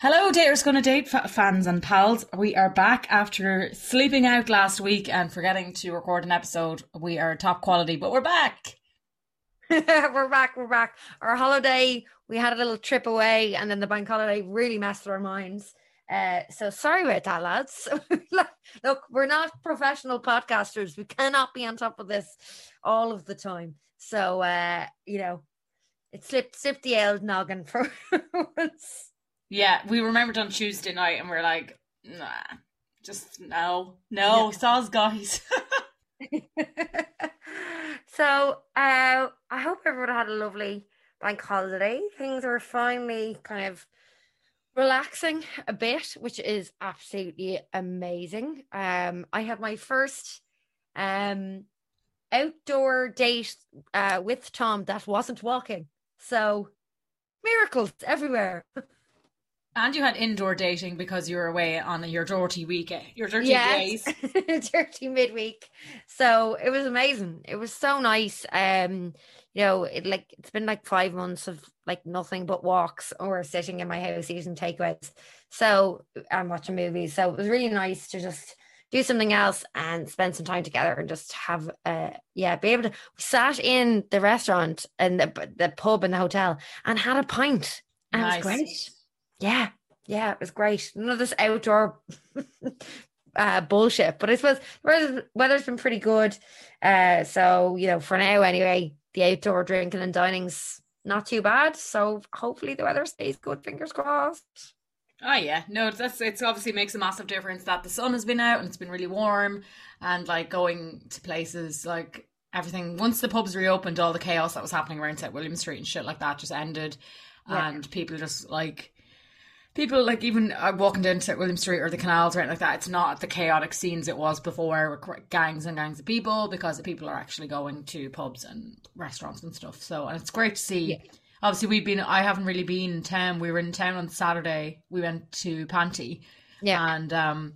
Hello, Daters Gonna Date fans and pals. We are back after sleeping out last week and forgetting to record an episode. We are top quality, but we're back. we're back. We're back. Our holiday, we had a little trip away, and then the bank holiday really messed our minds. Uh, so sorry about that, lads. Look, we're not professional podcasters. We cannot be on top of this all of the time. So, uh, you know, it slipped, slipped the old noggin for once. Yeah, we remembered on Tuesday night and we are like, nah, just no, no, yeah. saws guys. so uh, I hope everyone had a lovely bank holiday. Things are finally kind of relaxing a bit, which is absolutely amazing. Um, I had my first um outdoor date uh, with Tom that wasn't walking. So miracles everywhere. And you had indoor dating because you were away on your dirty week, your dirty yes. days. dirty midweek. So it was amazing. It was so nice. Um, you know, it like it's been like five months of like nothing but walks or sitting in my house eating takeaways. So I'm watching movies. So it was really nice to just do something else and spend some time together and just have uh yeah be able to we sat in the restaurant and the, the pub in the hotel and had a pint and nice. it was great yeah, yeah, it was great. None of this outdoor uh, bullshit. But I suppose the weather's been pretty good. Uh, so, you know, for now anyway, the outdoor drinking and dining's not too bad. So hopefully the weather stays good, fingers crossed. Oh yeah, no, that's it's obviously makes a massive difference that the sun has been out and it's been really warm and like going to places like everything once the pubs reopened all the chaos that was happening around St William Street and shit like that just ended yeah. and people just like people like even uh, walking down St William Street or the canals or anything like that. It's not the chaotic scenes it was before, with gangs and gangs of people, because the people are actually going to pubs and restaurants and stuff. So and it's great to see. Yeah. Obviously, we've been. I haven't really been in town. We were in town on Saturday. We went to Panti. Yeah, and um,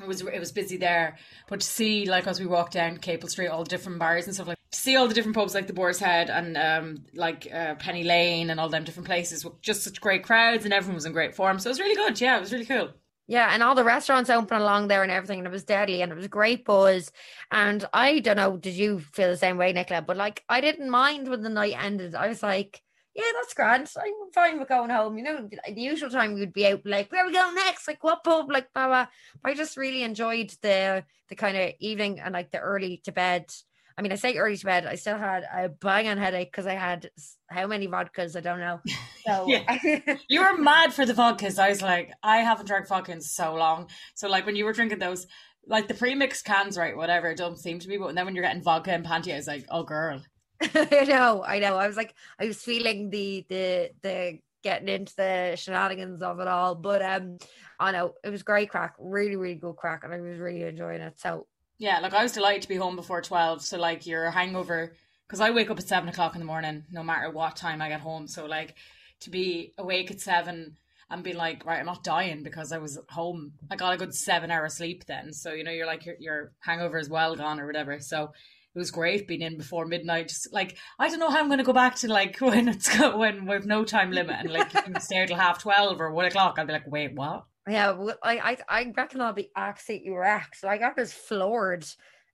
it was it was busy there. But to see like as we walked down Capel Street, all the different bars and stuff like see all the different pubs like the Boar's Head and um, like uh, Penny Lane and all them different places with just such great crowds and everyone was in great form. So it was really good. Yeah, it was really cool. Yeah, and all the restaurants open along there and everything, and it was deadly and it was great buzz. And I don't know, did you feel the same way, Nicola? But like, I didn't mind when the night ended. I was like, yeah, that's grand. I'm fine with going home. You know, the usual time we'd be out like, where we going next? Like what pub? Like blah blah. I just really enjoyed the the kind of evening and like the early to bed. I mean, I say early to bed. I still had a bang on headache because I had how many vodkas? I don't know. So you were mad for the vodkas. I was like, I haven't drank vodka in so long. So like when you were drinking those, like the pre-mixed cans, right? Whatever, it don't seem to be. But then when you're getting vodka and Panti, I was like, oh girl. I know, I know. I was like, I was feeling the the the getting into the shenanigans of it all. But um, I know it was great crack, really, really good crack, and I was really enjoying it. So yeah, like I was delighted to be home before twelve. So like your hangover, because I wake up at seven o'clock in the morning, no matter what time I get home. So like to be awake at seven and be like, right, I'm not dying because I was home. I got a good seven hour sleep then. So you know, you're like your your hangover is well gone or whatever. So it was great being in before midnight. Just like I don't know how I'm going to go back to like when it's when we've no time limit and like you can stay till half twelve or one o'clock. I'll be like, wait, what? Yeah, I I I reckon I'll be absolutely wrecked. Like I was floored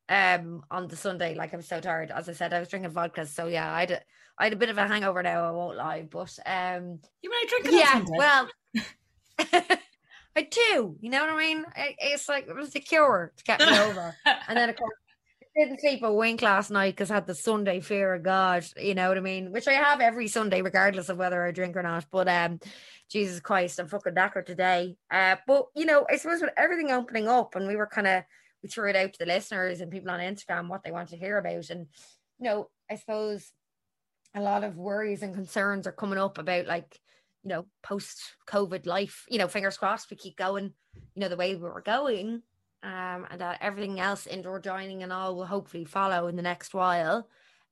um on the Sunday. Like I'm so tired. As I said, I was drinking vodka, so yeah, I had I had a bit of a hangover now. I won't lie, but um, you might drink Yeah, well. I do, you know what I mean? It's like it was the cure to get me over, and then of course didn't sleep a wink last night because I had the Sunday fear of God, you know what I mean? Which I have every Sunday, regardless of whether I drink or not. But um, Jesus Christ, I'm fucking knackered today. Uh, but you know, I suppose with everything opening up, and we were kind of we threw it out to the listeners and people on Instagram what they want to hear about, and you know, I suppose a lot of worries and concerns are coming up about like you know post COVID life. You know, fingers crossed we keep going. You know the way we were going, um, and that everything else, indoor dining and all, will hopefully follow in the next while.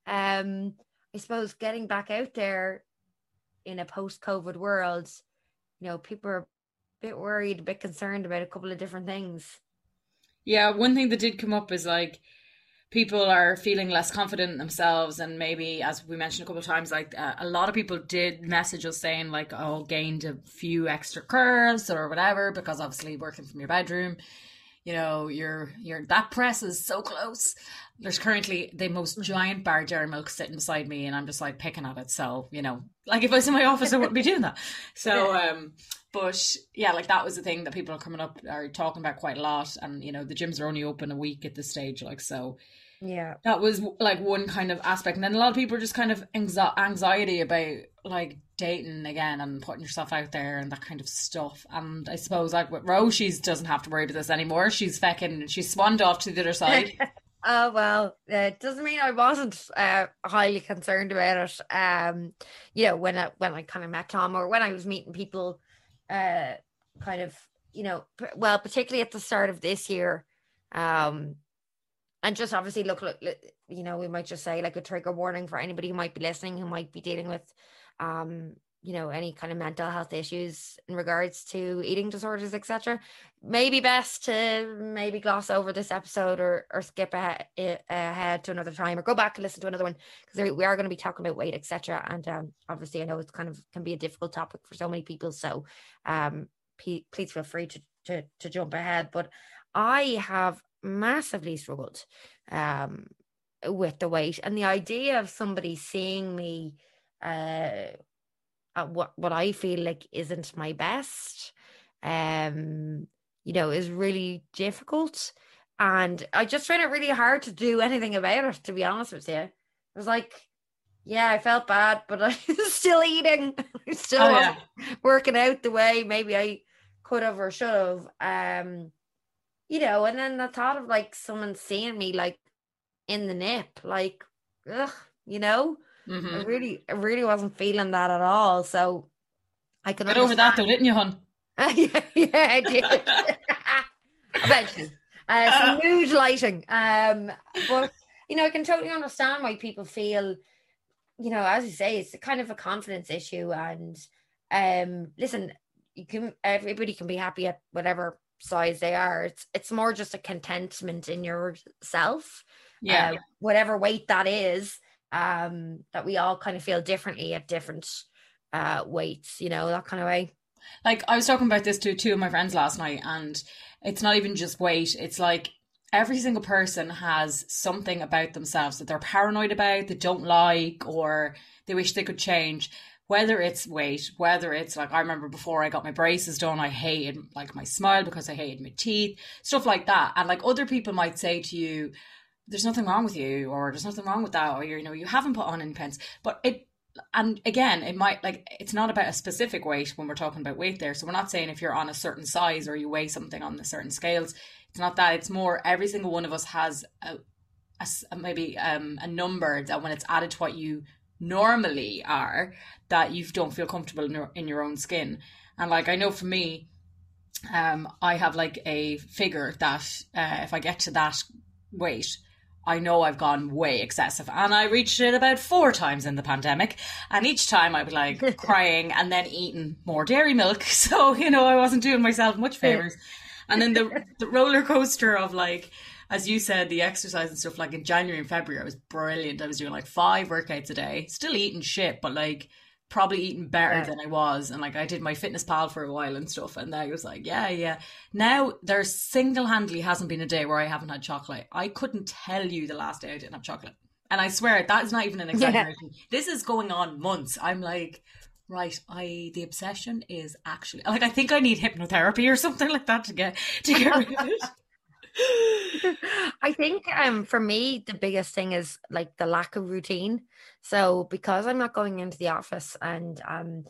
Um, I suppose getting back out there in a post-COVID world, you know, people are a bit worried, a bit concerned about a couple of different things. Yeah, one thing that did come up is like people are feeling less confident themselves and maybe as we mentioned a couple of times like uh, a lot of people did message us saying like oh gained a few extra curves or whatever because obviously working from your bedroom you know your your that press is so close. There's currently the most mm-hmm. giant bar dairy milk sitting beside me and i'm just like picking at it. So you know like if i was in my office i wouldn't be doing that. So um but yeah like that was the thing that people are coming up are talking about quite a lot. And you know the gyms are only open a week at this stage like so yeah. that was like one kind of aspect. And then a lot of people are just kind of anxiety about like dating again and putting yourself out there and that kind of stuff. And i suppose like with rose she doesn't have to worry about this anymore. She's fecking she's swanned off to the other side. Oh well, it doesn't mean I wasn't uh, highly concerned about it. Um, you know, when I when I kind of met Tom or when I was meeting people, uh, kind of, you know, well, particularly at the start of this year, um, and just obviously look, look, you know, we might just say like a trigger warning for anybody who might be listening who might be dealing with, um, you know, any kind of mental health issues in regards to eating disorders, etc. Maybe best to maybe gloss over this episode or or skip ahead, ahead to another time or go back and listen to another one because we are going to be talking about weight, etc. And um, obviously, I know it's kind of can be a difficult topic for so many people. So, um, p- please feel free to, to to jump ahead. But I have massively struggled um, with the weight. And the idea of somebody seeing me uh, at what what I feel like isn't my best um you know is really difficult. And I just find it really hard to do anything about it to be honest with you. It was like yeah I felt bad but I was still eating. Still oh, yeah. working out the way maybe I could have or should have. Um you know, and then the thought of like someone seeing me like in the nip, like, ugh, you know, mm-hmm. I really, I really wasn't feeling that at all. So I could get over that though, didn't you, hon? yeah, yeah, I did. Eventually, uh, some mood lighting. Um, but you know, I can totally understand why people feel, you know, as you say, it's kind of a confidence issue. And um, listen, you can everybody can be happy at whatever size they are. It's it's more just a contentment in yourself. Yeah. Uh, whatever weight that is, um, that we all kind of feel differently at different uh weights, you know, that kind of way. Like I was talking about this to two of my friends last night, and it's not even just weight, it's like every single person has something about themselves that they're paranoid about, they don't like, or they wish they could change whether it's weight, whether it's like I remember before I got my braces done, I hated like my smile because I hated my teeth, stuff like that. And like other people might say to you, there's nothing wrong with you, or there's nothing wrong with that, or you know, you haven't put on any pens. But it and again, it might like it's not about a specific weight when we're talking about weight there. So we're not saying if you're on a certain size or you weigh something on the certain scales. It's not that. It's more every single one of us has a, a maybe um, a number that when it's added to what you normally are that you don't feel comfortable in your, in your own skin. And like I know for me, um, I have like a figure that uh, if I get to that weight, I know I've gone way excessive. And I reached it about four times in the pandemic. And each time I was like crying and then eating more dairy milk. So, you know, I wasn't doing myself much favors. And then the, the roller coaster of like, as you said, the exercise and stuff, like in January and February, I was brilliant. I was doing like five workouts a day, still eating shit, but like probably eating better yeah. than I was. And like I did my fitness pal for a while and stuff. And I was like, yeah, yeah. Now there single handedly hasn't been a day where I haven't had chocolate. I couldn't tell you the last day I didn't have chocolate. And I swear that is not even an exaggeration. Yeah. This is going on months. I'm like, right, I the obsession is actually like I think I need hypnotherapy or something like that to get to get rid of it. I think um for me the biggest thing is like the lack of routine. So because I'm not going into the office and um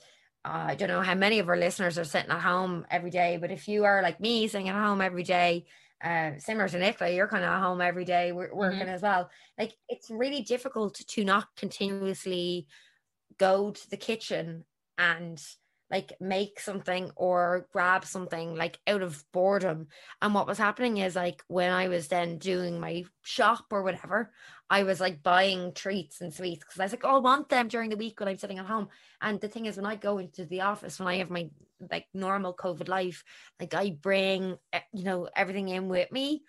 uh, I don't know how many of our listeners are sitting at home every day, but if you are like me sitting at home every day, uh, similar to Nicola, you're kind of at home every day working mm-hmm. as well. Like it's really difficult to not continuously go to the kitchen and like make something or grab something like out of boredom. And what was happening is like when I was then doing my shop or whatever, I was like buying treats and sweets because I was like, oh, I want them during the week when I'm sitting at home. And the thing is, when I go into the office, when I have my like normal COVID life, like I bring, eh, you know, everything in with me.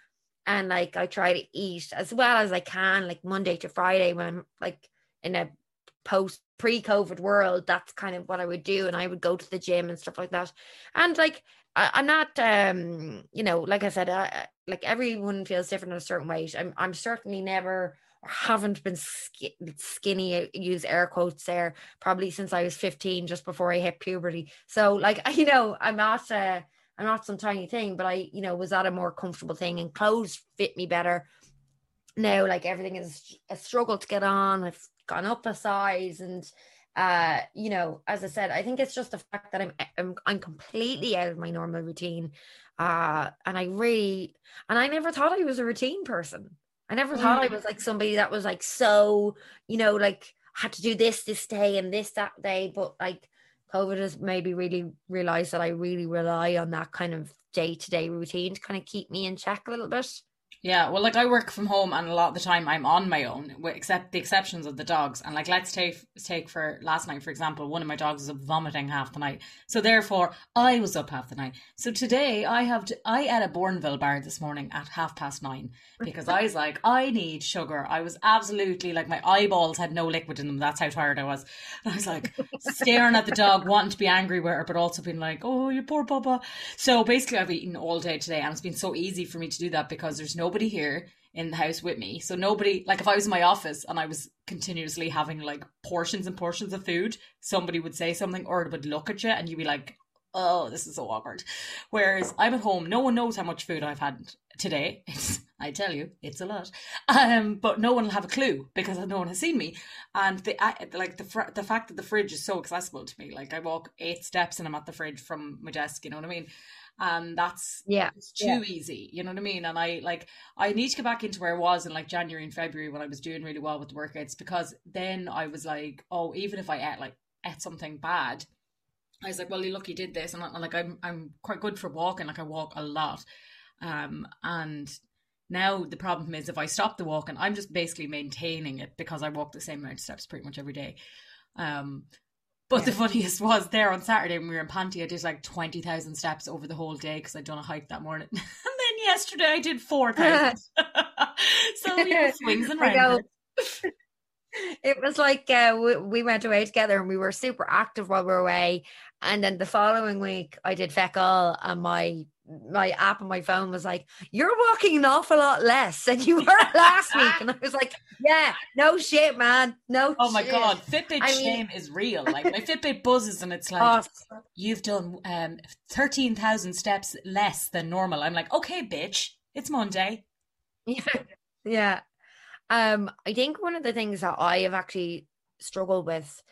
and like I try to eat as well as I can, like Monday to Friday when I'm like in a post pre-COVID world. That's kind of what I would do, and I would go to the gym and stuff like that. And like I, am not, um, you know, like I said, I, like everyone feels different in a certain way. I'm, I'm certainly never haven't been sk- skinny. Use air quotes there, probably since I was 15, just before I hit puberty. So, like, you know, I'm not. Uh, I'm not some tiny thing, but I, you know, was at a more comfortable thing and clothes fit me better. Now, like everything is a struggle to get on. I've gone up a size and uh, you know, as I said, I think it's just the fact that I'm I'm, I'm completely out of my normal routine. Uh, and I really and I never thought I was a routine person. I never thought I mm. was like somebody that was like so, you know, like had to do this this day and this that day. But like COVID has maybe really realized that I really rely on that kind of day to day routine to kind of keep me in check a little bit. Yeah, well, like I work from home, and a lot of the time I'm on my own, except the exceptions of the dogs. And like, let's take take for last night, for example, one of my dogs was up vomiting half the night, so therefore I was up half the night. So today I have to, I ate a Bournville bar this morning at half past nine because I was like, I need sugar. I was absolutely like my eyeballs had no liquid in them. That's how tired I was. And I was like staring at the dog, wanting to be angry with her, but also being like, oh, you poor Bubba. So basically, I've eaten all day today, and it's been so easy for me to do that because there's no nobody here in the house with me. So nobody like if I was in my office and I was continuously having like portions and portions of food, somebody would say something or would look at you and you'd be like, Oh, this is so awkward. Whereas I'm at home, no one knows how much food I've had today. It's I tell you, it's a lot. Um, but no one will have a clue because no one has seen me. And the like the fr- the fact that the fridge is so accessible to me, like I walk eight steps and I'm at the fridge from my desk. You know what I mean? and that's yeah it's too yeah. easy you know what i mean and i like i need to get back into where i was in like january and february when i was doing really well with the workouts because then i was like oh even if i ate like ate something bad i was like well look you did this and, like i'm i'm quite good for walking like i walk a lot um and now the problem is if i stop the walking i'm just basically maintaining it because i walk the same amount of steps pretty much every day um but yeah. the funniest was there on Saturday when we were in Panti, I did like 20,000 steps over the whole day because I'd done a hike that morning. and then yesterday I did 4,000. so yeah, swings and roundabouts. It was like uh, we, we went away together and we were super active while we were away. And then the following week, I did feck all, and my my app on my phone was like, "You're walking an awful lot less than you were last week," and I was like, "Yeah, no shit, man, no." Oh my shit. god, Fitbit I shame mean, is real. Like my Fitbit buzzes, and it's like, oh, "You've done um, thirteen thousand steps less than normal." I'm like, "Okay, bitch, it's Monday." Yeah, yeah. Um, I think one of the things that I have actually struggled with,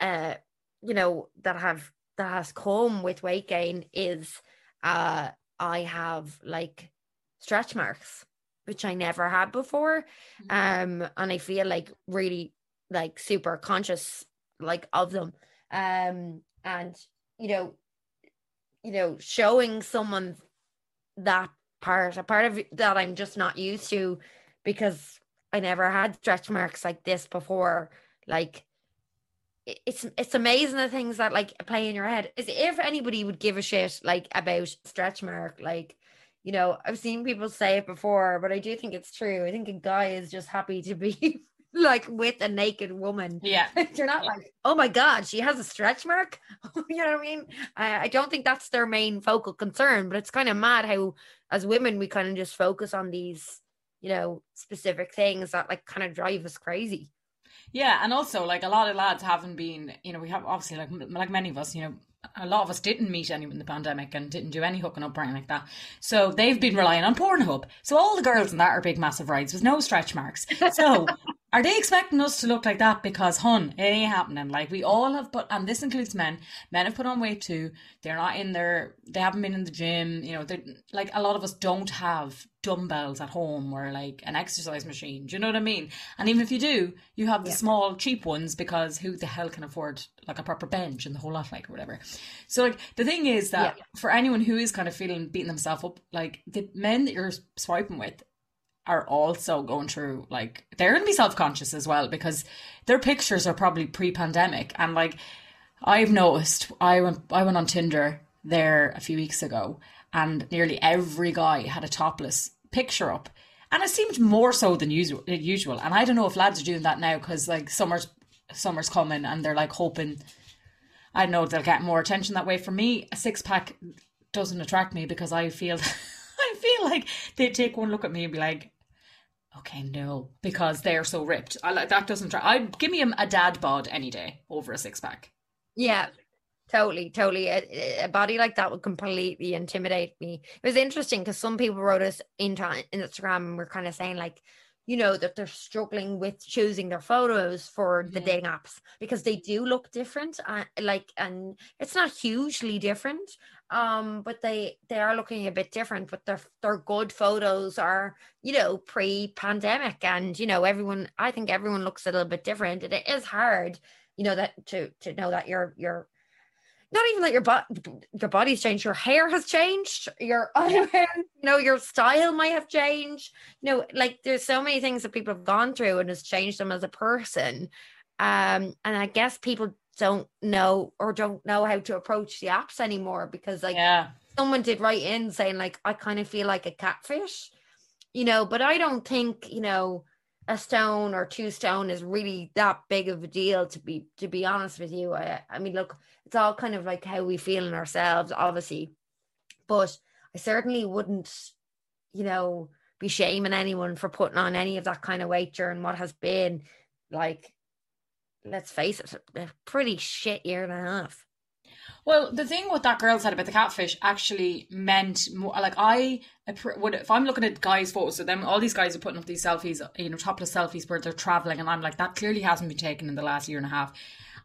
uh, you know, that have that has come with weight gain is uh, I have like stretch marks, which I never had before. Mm-hmm. Um, and I feel like really like super conscious like of them. Um, and you know, you know, showing someone that part, a part of that I'm just not used to because I never had stretch marks like this before. Like it's it's amazing the things that like play in your head. Is if anybody would give a shit like about stretch mark, like you know, I've seen people say it before, but I do think it's true. I think a guy is just happy to be like with a naked woman. Yeah. You're not like, oh my God, she has a stretch mark. you know what I mean? I, I don't think that's their main focal concern, but it's kind of mad how as women we kind of just focus on these, you know, specific things that like kind of drive us crazy. Yeah, and also like a lot of lads haven't been, you know, we have obviously like like many of us, you know, a lot of us didn't meet anyone in the pandemic and didn't do any hooking up or anything like that. So they've been relying on Pornhub. So all the girls in that are big massive rides with no stretch marks. So are they expecting us to look like that? Because hun, it ain't happening. Like we all have put and this includes men. Men have put on weight too. They're not in there they haven't been in the gym, you know, they're like a lot of us don't have dumbbells at home or like an exercise machine. Do you know what I mean? And even if you do, you have the yeah. small cheap ones because who the hell can afford like a proper bench and the whole lot like or whatever. So like the thing is that yeah. for anyone who is kind of feeling beating themselves up, like the men that you're swiping with are also going through like they're gonna be self conscious as well because their pictures are probably pre pandemic and like I've noticed I went I went on Tinder there a few weeks ago and nearly every guy had a topless picture up. And it seemed more so than usual. Usual, and I don't know if lads are doing that now because like summer's summer's coming and they're like hoping. I know they'll get more attention that way. For me, a six pack doesn't attract me because I feel I feel like they take one look at me and be like, okay, no, because they're so ripped. I like that doesn't try. I'd give me a, a dad bod any day over a six pack. Yeah, totally, totally. A, a, body like that would completely intimidate me. It was interesting because some people wrote us into Instagram and we're kind of saying like, you know, that they're struggling with choosing their photos for the yeah. dating apps because they do look different. Uh, like, and it's not hugely different, um, but they they are looking a bit different. But their their good photos are, you know, pre-pandemic, and you know, everyone. I think everyone looks a little bit different, and it is hard, you know, that to to know that you're you're not even that your body your body's changed your hair has changed your you know your style might have changed you know like there's so many things that people have gone through and has changed them as a person um and i guess people don't know or don't know how to approach the apps anymore because like yeah. someone did write in saying like i kind of feel like a catfish you know but i don't think you know a stone or two stone is really that big of a deal to be to be honest with you I, I mean look it's all kind of like how we feel in ourselves obviously but i certainly wouldn't you know be shaming anyone for putting on any of that kind of weight during what has been like let's face it a pretty shit year and a half well, the thing what that girl said about the catfish actually meant more like I would if I'm looking at guys' photos, so them all these guys are putting up these selfies, you know, topless selfies where they're traveling, and I'm like, that clearly hasn't been taken in the last year and a half.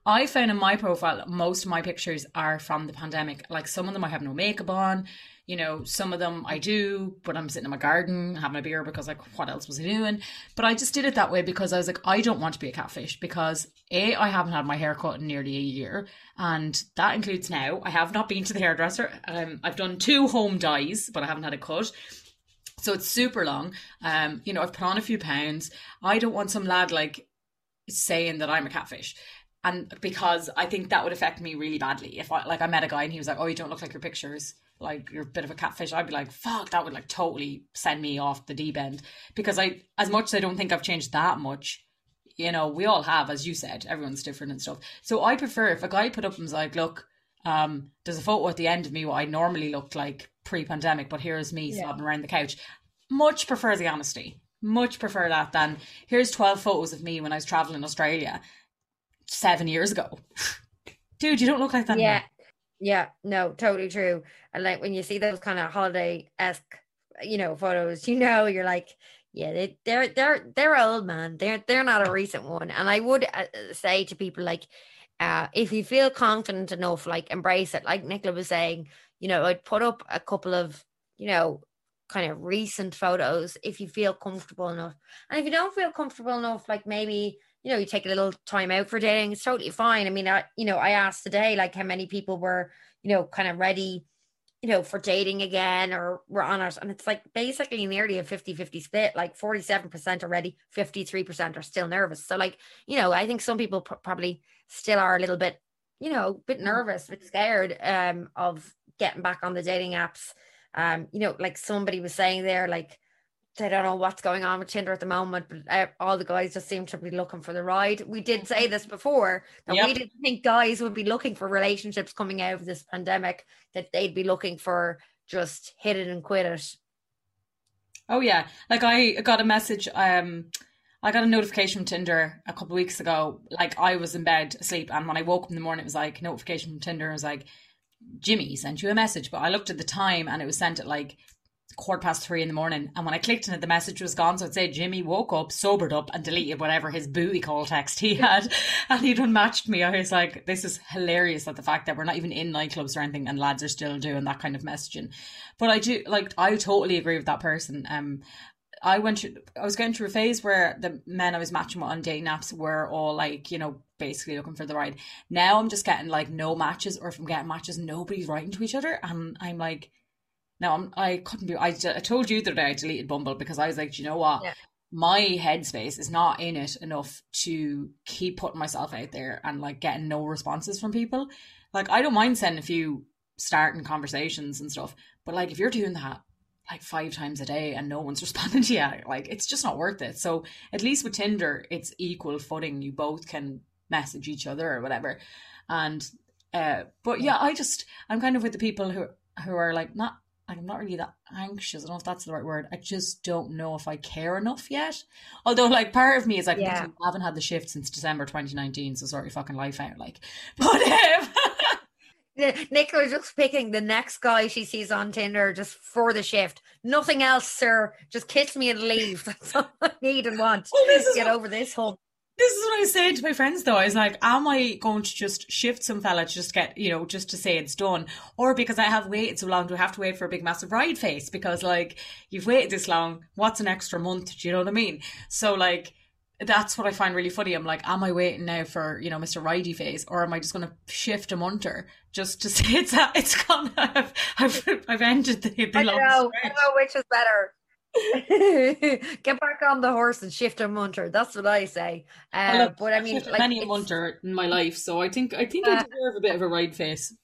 I found in my profile most of my pictures are from the pandemic. Like some of them I have no makeup on, you know, some of them I do, but I'm sitting in my garden having a beer because, like, what else was I doing? But I just did it that way because I was like, I don't want to be a catfish because A, I haven't had my hair cut in nearly a year. And that includes now. I have not been to the hairdresser. Um, I've done two home dyes, but I haven't had a cut. So it's super long. Um, you know, I've put on a few pounds. I don't want some lad like saying that I'm a catfish and because I think that would affect me really badly if I like I met a guy and he was like, "Oh, you don't look like your pictures." Like you're a bit of a catfish, I'd be like, fuck, that would like totally send me off the deep end. Because I, as much as I don't think I've changed that much, you know, we all have, as you said, everyone's different and stuff. So I prefer if a guy put up and was like, look, um, there's a photo at the end of me what I normally looked like pre-pandemic, but here's me yeah. slobbing around the couch. Much prefer the honesty. Much prefer that than here's 12 photos of me when I was traveling Australia seven years ago. Dude, you don't look like that. Yeah. Anymore. Yeah, no, totally true. And like when you see those kind of holiday esque, you know, photos, you know, you're like, yeah, they, they're they're they're old, man. They're they're not a recent one. And I would uh, say to people like, uh, if you feel confident enough, like embrace it. Like Nicola was saying, you know, I'd put up a couple of, you know, kind of recent photos if you feel comfortable enough. And if you don't feel comfortable enough, like maybe you know, you take a little time out for dating. It's totally fine. I mean, I, you know, I asked today, like, how many people were, you know, kind of ready, you know, for dating again or were on it. And it's like basically nearly a 50 50 split, like 47% are ready, 53% are still nervous. So, like, you know, I think some people pr- probably still are a little bit, you know, a bit mm. nervous, a bit scared um, of getting back on the dating apps. Um, you know, like somebody was saying there, like, I don't know what's going on with Tinder at the moment, but uh, all the guys just seem to be looking for the ride. We did say this before that yep. we didn't think guys would be looking for relationships coming out of this pandemic, that they'd be looking for just hit it and quit it. Oh yeah, like I got a message. Um, I got a notification from Tinder a couple of weeks ago. Like I was in bed asleep, and when I woke up in the morning, it was like notification from Tinder. It was like Jimmy sent you a message, but I looked at the time and it was sent at like quarter past three in the morning. And when I clicked on it, the message was gone. So it said Jimmy woke up, sobered up, and deleted whatever his booty call text he had. and he'd unmatched me. I was like, this is hilarious that the fact that we're not even in nightclubs or anything and lads are still doing that kind of messaging. But I do, like, I totally agree with that person. Um, I went to, I was going through a phase where the men I was matching with on dating apps were all like, you know, basically looking for the ride. Now I'm just getting like no matches, or if I'm getting matches, nobody's writing to each other. And I'm like, now I'm, I couldn't be. I, I told you the other day I deleted Bumble because I was like, you know what? Yeah. My headspace is not in it enough to keep putting myself out there and like getting no responses from people. Like I don't mind sending a few starting conversations and stuff, but like if you're doing that like five times a day and no one's responding to you. Like it's just not worth it. So at least with Tinder, it's equal footing. You both can message each other or whatever. And uh, but yeah, I just I'm kind of with the people who who are like not I'm not really that anxious. I don't know if that's the right word. I just don't know if I care enough yet. Although, like, part of me is like, Yeah. I haven't had the shift since December 2019, so sort your fucking life out. Like, but um, Nicola just picking the next guy she sees on Tinder just for the shift. Nothing else, sir. Just kiss me and leave. That's all I need and want. Well, Get what- over this hump. This is what I was saying to my friends though. I was like, am I going to just shift some fella to just get, you know, just to say it's done? Or because I have waited so long, do I have to wait for a big massive ride face? Because like, you've waited this long, what's an extra month? Do you know what I mean? So like, that's what I find really funny. I'm like, am I waiting now for, you know, Mr. Ridey face? Or am I just going to shift a munter just to say it's, it's gone, I've, I've, I've ended the, the I long know. I don't know which is better. Get back on the horse and shift a munter. That's what I say. Uh, look, but I mean, like, many a munter in my life, so I think I think I Uh, deserve a bit of a ride face.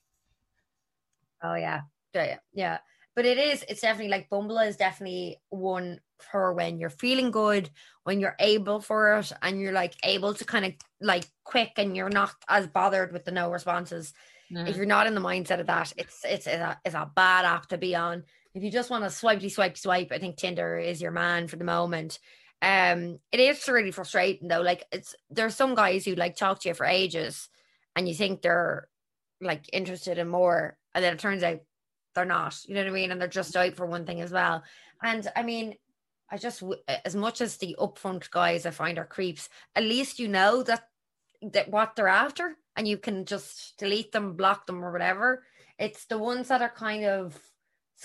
Oh yeah, yeah, yeah. But it is. It's definitely like Bumble is definitely one for when you're feeling good, when you're able for it, and you're like able to kind of like quick, and you're not as bothered with the no responses. If you're not in the mindset of that, it's it's it's a, it's a bad app to be on. If you just want to swipey swipe swipe, I think Tinder is your man for the moment. Um, it is really frustrating though. Like it's there's some guys who like talk to you for ages, and you think they're like interested in more, and then it turns out they're not. You know what I mean? And they're just out for one thing as well. And I mean, I just as much as the upfront guys I find are creeps, at least you know that that what they're after, and you can just delete them, block them, or whatever. It's the ones that are kind of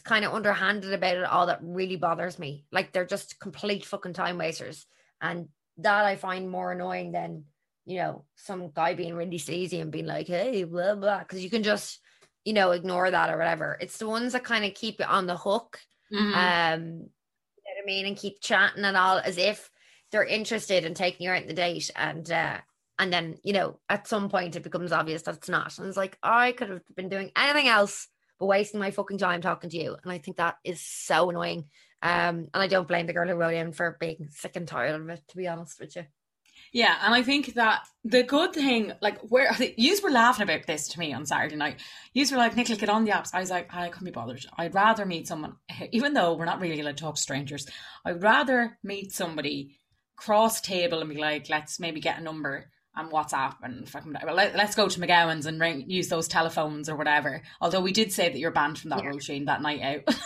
kind of underhanded about it all that really bothers me. Like they're just complete fucking time wasters, and that I find more annoying than you know some guy being really sleazy and being like, "Hey, blah blah," because you can just you know ignore that or whatever. It's the ones that kind of keep you on the hook Mhm. um you know what I mean and keep chatting and all as if they're interested in taking you out on the date and uh and then you know at some point it becomes obvious that it's not and it's like I could have been doing anything else but wasting my fucking time talking to you and I think that is so annoying um and I don't blame the girl who wrote in for being sick and tired of it to be honest with you Yeah, and I think that the good thing, like, where you were laughing about this to me on Saturday night. You were like, Nicola, get on the apps. I was like, I couldn't be bothered. I'd rather meet someone, even though we're not really allowed to talk to strangers. I'd rather meet somebody cross table and be like, let's maybe get a number and WhatsApp and fucking well, let, let's go to McGowan's and ring, use those telephones or whatever. Although we did say that you're banned from that Yeah. routine that night out.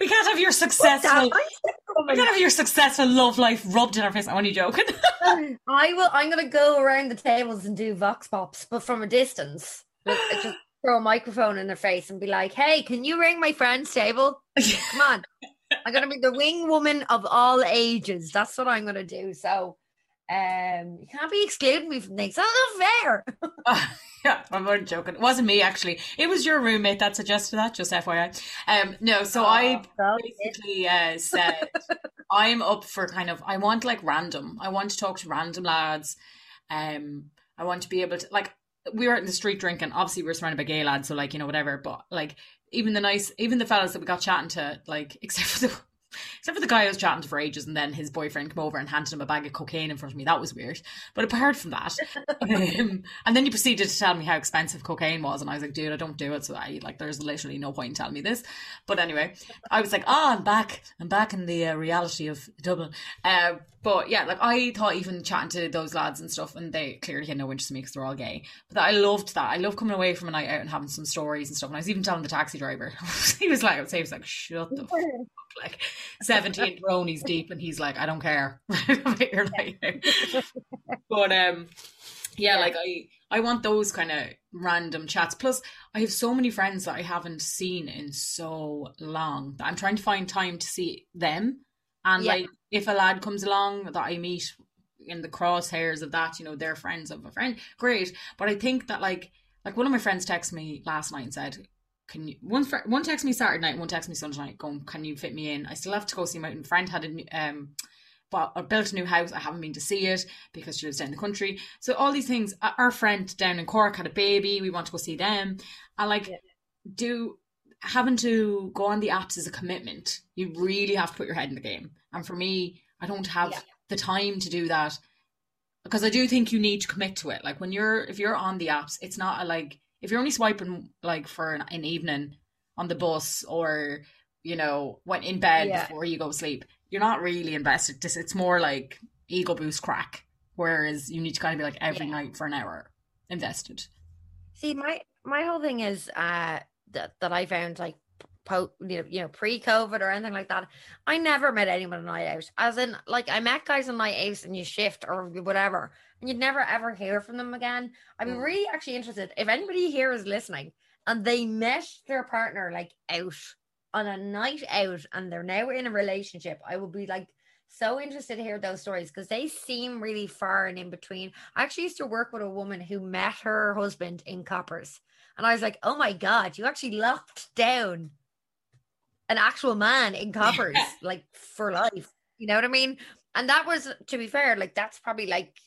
we can't have your successful. We can't have your successful love life rubbed in our face. I'm only joking. Um, I will. I'm gonna go around the tables and do vox pops, but from a distance. Like, just throw a microphone in their face and be like, "Hey, can you ring my friend's table? Come on, I'm gonna be the wing woman of all ages. That's what I'm gonna do." So, um, you can't be excluding me from things. That's not fair. yeah, I'm only joking. It wasn't me actually. It was your roommate that suggested that. Just FYI. Um, no. So I Oh, basically uh, said I'm up for kind of. I want like random. I want to talk to random lads. Um, I want to be able to like. We were out in the street drinking. Obviously, we were surrounded by gay lads, so like you know whatever. But like even the nice, even the fellas that we got chatting to, like except for the. Except for the guy I was chatting to for ages, and then his boyfriend came over and handed him a bag of cocaine in front of me. That was weird. But apart from that, um, and then you proceeded to tell me how expensive cocaine was, and I was like, dude, I don't do it. So I like, there's literally no point in telling me this. But anyway, I was like, ah, I'm back. I'm back in the uh, reality of Dublin. Uh, but yeah, like I thought even chatting to those lads and stuff, and they clearly had no interest in me because they're all gay. But I loved that. I love coming away from a night out and having some stories and stuff. And I was even telling the taxi driver, he was like, I would say, he was like, shut the fuck up. Like 17 bronies deep, and he's like, I don't care. about your night out. but um, yeah, Yeah. like I, I want those kind of random chats. Plus, I have so many friends that I haven't seen in so long that I'm trying to find time to see them. And Yeah. like, if a lad comes along that I meet in the crosshairs of that, you know, they're friends of a friend, great. But I think that like, like one of my friends texted me last night and said, "Can you one fr- one text me Saturday night, one text me Sunday night, going, can you fit me in? I still have to go see my friend had a new, um." But I built a new house. I haven't been to see it because she lives down in the country. So all these things. Our friend down in Cork had a baby. We want to go see them. And like, Yeah. do having to go on the apps is a commitment. You really have to put your head in the game. And for me, I don't have Yeah. the time to do that because I do think you need to commit to it. Like when you're if you're on the apps, it's not a, like if you're only swiping like for an, an evening on the bus or you know when in bed Yeah. before you go to sleep, you're not really invested. Just it's more like ego boost crack. Whereas you need to kind of be like every Yeah. night for an hour invested. See, my my whole thing is uh that that I found like po you know, you know pre-COVID or anything like that. I never met anyone on night out. As in, like I met guys on night out and you shift or whatever, and you'd never ever hear from them again. Be Mm. really actually interested if anybody here is listening and they met their partner like out on a night out and they're now in a relationship. I would be like so interested to hear those stories because they seem really far and in between. I actually used to work with a woman who met her husband in Coppers. And I was like, oh my God, you actually locked down an actual man in Coppers, like for life. You know what I mean? And that was, to be fair, like that's probably like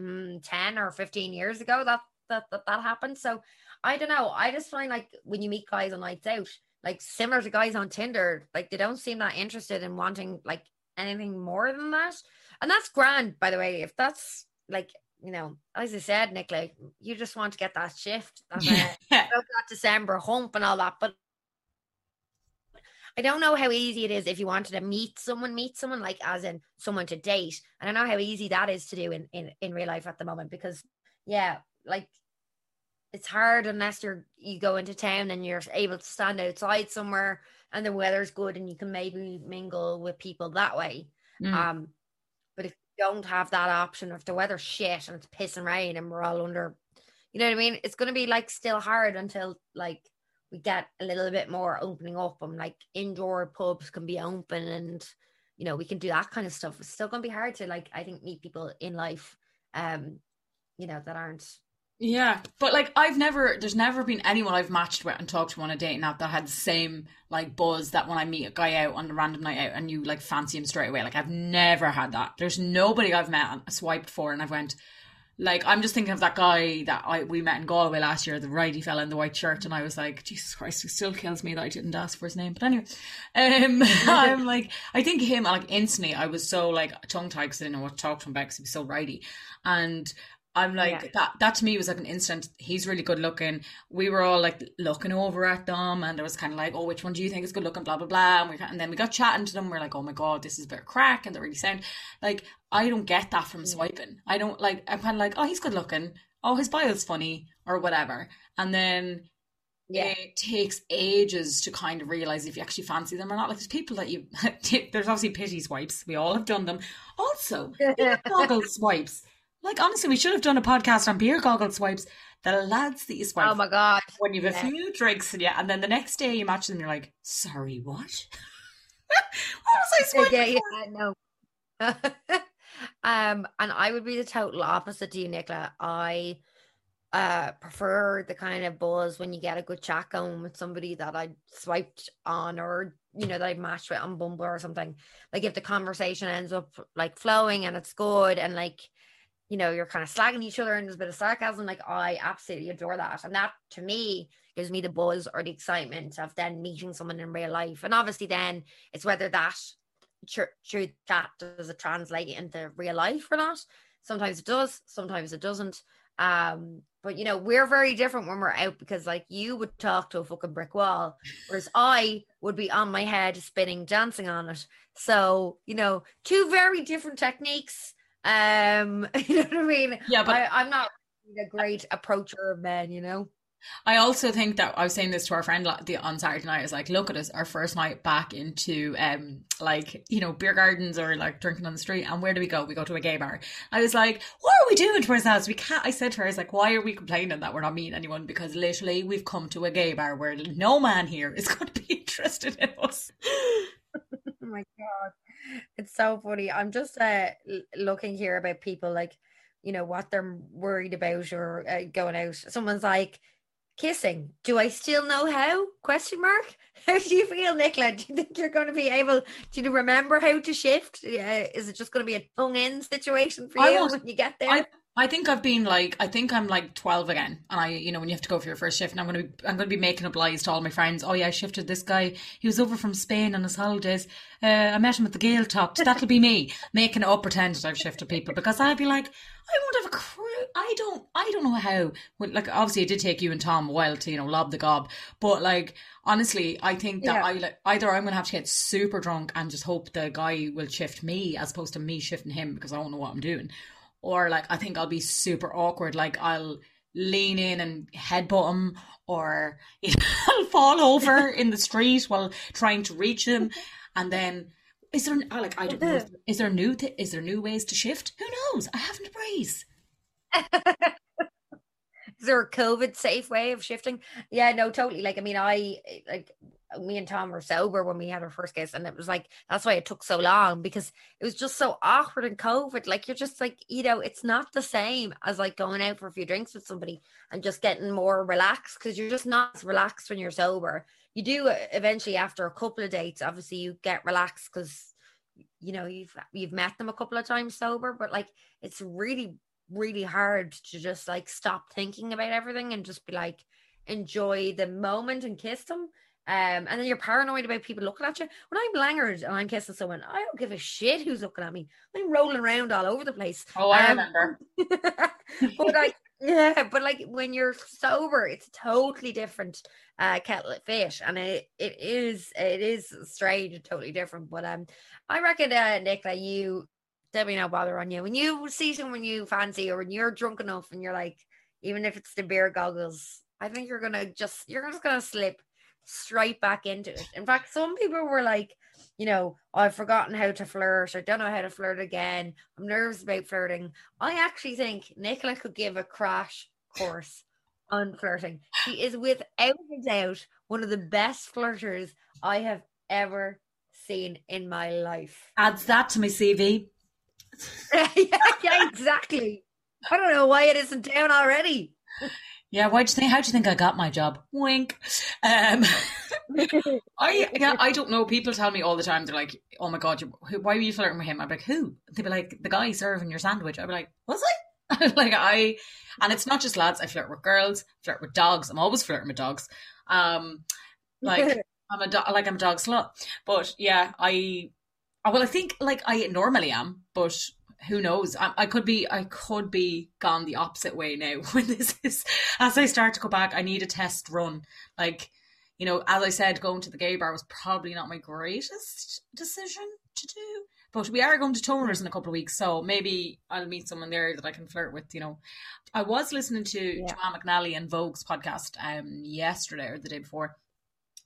mm, 10 or 15 years ago that, that, that that happened. So I don't know. I just find like when you meet guys on nights out, like similar to guys on Tinder, like they don't seem that interested in wanting like anything more than that. And that's grand, by the way. If that's like, you know, as I said, Nick, like you just want to get that shift, that, uh, that December hump and all that. But I don't know how easy it is if you wanted to meet someone, meet someone like as in someone to date. I don't know how easy that is to do in, in, in real life at the moment because yeah, like it's hard unless you're you go into town and you're able to stand outside somewhere and the weather's good and you can maybe mingle with people that way. Mm. Um, but if you don't have that option, or if the weather's shit and it's pissing rain and we're all under, you know what I mean? It's going to be like still hard until like we get a little bit more opening up and like indoor pubs can be open and you know we can do that kind of stuff. It's still going to be hard to like I think meet people in life, um, you know that aren't. Yeah, but like I've never, there's never been anyone I've matched with and talked to on a dating app that had the same like buzz that when I meet a guy out on a random night out and you like fancy him straight away. Like I've never had that. There's nobody I've met and swiped for and I've went. Like I'm just thinking of that guy that I we met in Galway last year, the righty fella in the white shirt, and I was like, Jesus Christ, it still kills me that I didn't ask for his name. But anyway, um, I'm like, I think him, like instantly, I was so like tongue tied because I didn't know what to talk to him about because he was so righty, and I'm like Yeah. that. That to me was like an instant. He's really good looking. We were all like looking over at them, and there was kind of like, oh, which one do you think is good looking? Blah blah blah. And we and then we got chatting to them. We're like, oh my god, this is a bit of crack, and they're really sound. Like I don't get that from mm. swiping. I don't like. I'm kind of like, oh, he's good looking. Oh, his bio's funny or whatever. And then Yeah, it takes ages to kind of realize if you actually fancy them or not. Like there's people that you there's obviously pity swipes. We all have done them. Also, beer goggle swipes. Like honestly, we should have done a podcast on beer goggle swipes. The lads that you swipe oh my god, when you have a few drinks and yeah, and then the next day you match them, you're like, sorry, what? what was I swiping yeah, for? yeah, no. um, and I would be the total opposite to you, Nicola. I uh prefer the kind of buzz when you get a good chat going with somebody that I swiped on or you know that I've matched with on Bumble or something. Like if the conversation ends up like flowing and it's good and like you know you're kind of slagging each other and there's a bit of sarcasm, like I absolutely adore that. And that to me gives me the buzz or the excitement of then meeting someone in real life. And obviously then it's whether that true, chat does it translate into real life or not. Sometimes it does, sometimes it doesn't. Um, but you know, we're very different when we're out because like you would talk to a fucking brick wall, whereas I would be on my head spinning, dancing on it. So, you know, two very different techniques. Um, you know what I mean? Yeah, but I, I'm not a great approacher of men, you know. I also think that I was saying this to our friend the on Saturday night. I was like, look at us, our first night back into um like you know beer gardens or like drinking on the street. And where do we go? We go to a gay bar. I was like, what are we doing to ourselves? We can't. I said to her, I was like, why are we complaining that we're not meeting anyone? Because literally, we've come to a gay bar where no man here is going to be interested in us. Oh my god, it's so funny. I'm just uh looking here about people like, you know, what they're worried about or uh, going out. Someone's like, kissing. Do I still know how? Question mark. How do you feel, Nicola? Do you think you're going to be able? Do you remember how to shift? Uh, is it just going to be a tongue in situation for you when you get there? I I think I've been like I think I'm like twelve again, and I you know when you have to go for your first shift, and I'm gonna be I'm gonna be making up lies to all my friends. Oh yeah, I shifted this guy. He was over from Spain on his holidays. Uh, I met him at the Gaeltacht. That'll be me making it up, that I've shifted people because I'd be like, I won't have a crew. I don't I don't know how. Well, like obviously it did take you and Tom a while to you know lob the gob, but like honestly, I think that Yeah. I like either I'm gonna have to get super drunk and just hope the guy will shift me as opposed to me shifting him because I don't know what I'm doing or like I think I'll be super awkward. Like I'll lean in and headbutt him, or I'll fall over in the street while trying to reach him, and then. Is there like I don't know? Is there new th- is there new ways to shift? Who knows? I haven't a brace. Is there a COVID safe way of shifting? Yeah, no, totally. Like, I mean, I like me and Tom were sober when we had our first kiss, and it was like that's why it took so long because it was just so awkward in COVID. Like, you're just like, you know, it's not the same as like going out for a few drinks with somebody and just getting more relaxed because you're just not relaxed when you're sober. You do uh, eventually after a couple of dates, obviously, you get relaxed because you know you've you've met them a couple of times sober, but like it's really really hard to just like stop thinking about everything and just be like enjoy the moment and kiss them. Um, and then you're paranoid about people looking at you. When I'm langered and I'm kissing someone, I don't give a shit who's looking at me. I'm rolling around all over the place. Oh, I Um, remember. but like, yeah, but like when you're sober, it's a totally different uh kettle of fish, and it it is it is strange and totally different. But um, I reckon, uh, Nick, that you there'll be no bother on you when you see someone you fancy, or when you're drunk enough, and you're like, even if it's the beer goggles, I think you're gonna just you're just gonna slip straight back into it. In fact, some people were like, you know, I've forgotten how to flirt. I don't know how to flirt again. I'm nervous about flirting. I actually think Nicola could give a crash course on flirting. She is without a doubt one of the best flirters I have ever seen in my life. Adds that to my CV. yeah, yeah, exactly. I don't know why it isn't down already. Yeah, why do you think? How do you think I got my job? Wink. Um, I yeah, I don't know. People tell me all the time. They're like, "Oh my god, who, why were you flirting with him?" I'm like, "Who?" They'd be like, "The guy serving your sandwich." I'd be like, "Was I?" like I, and it's not just lads. I flirt with girls, flirt with dogs. I'm always flirting with dogs. Um, like I'm a do- like I'm a dog slut. But yeah, I, I well, I think like I normally am, but who knows? I, I could be I could be gone the opposite way now. When this is as I start to go back, I need a test run. Like you know, as I said, going to the gay bar was probably not my greatest decision to do. But we are going to Toner's in a couple of weeks, so maybe I'll meet someone there that I can flirt with. You know, I was listening to Yeah. Joanne McNally and Vogue's podcast um yesterday or the day before,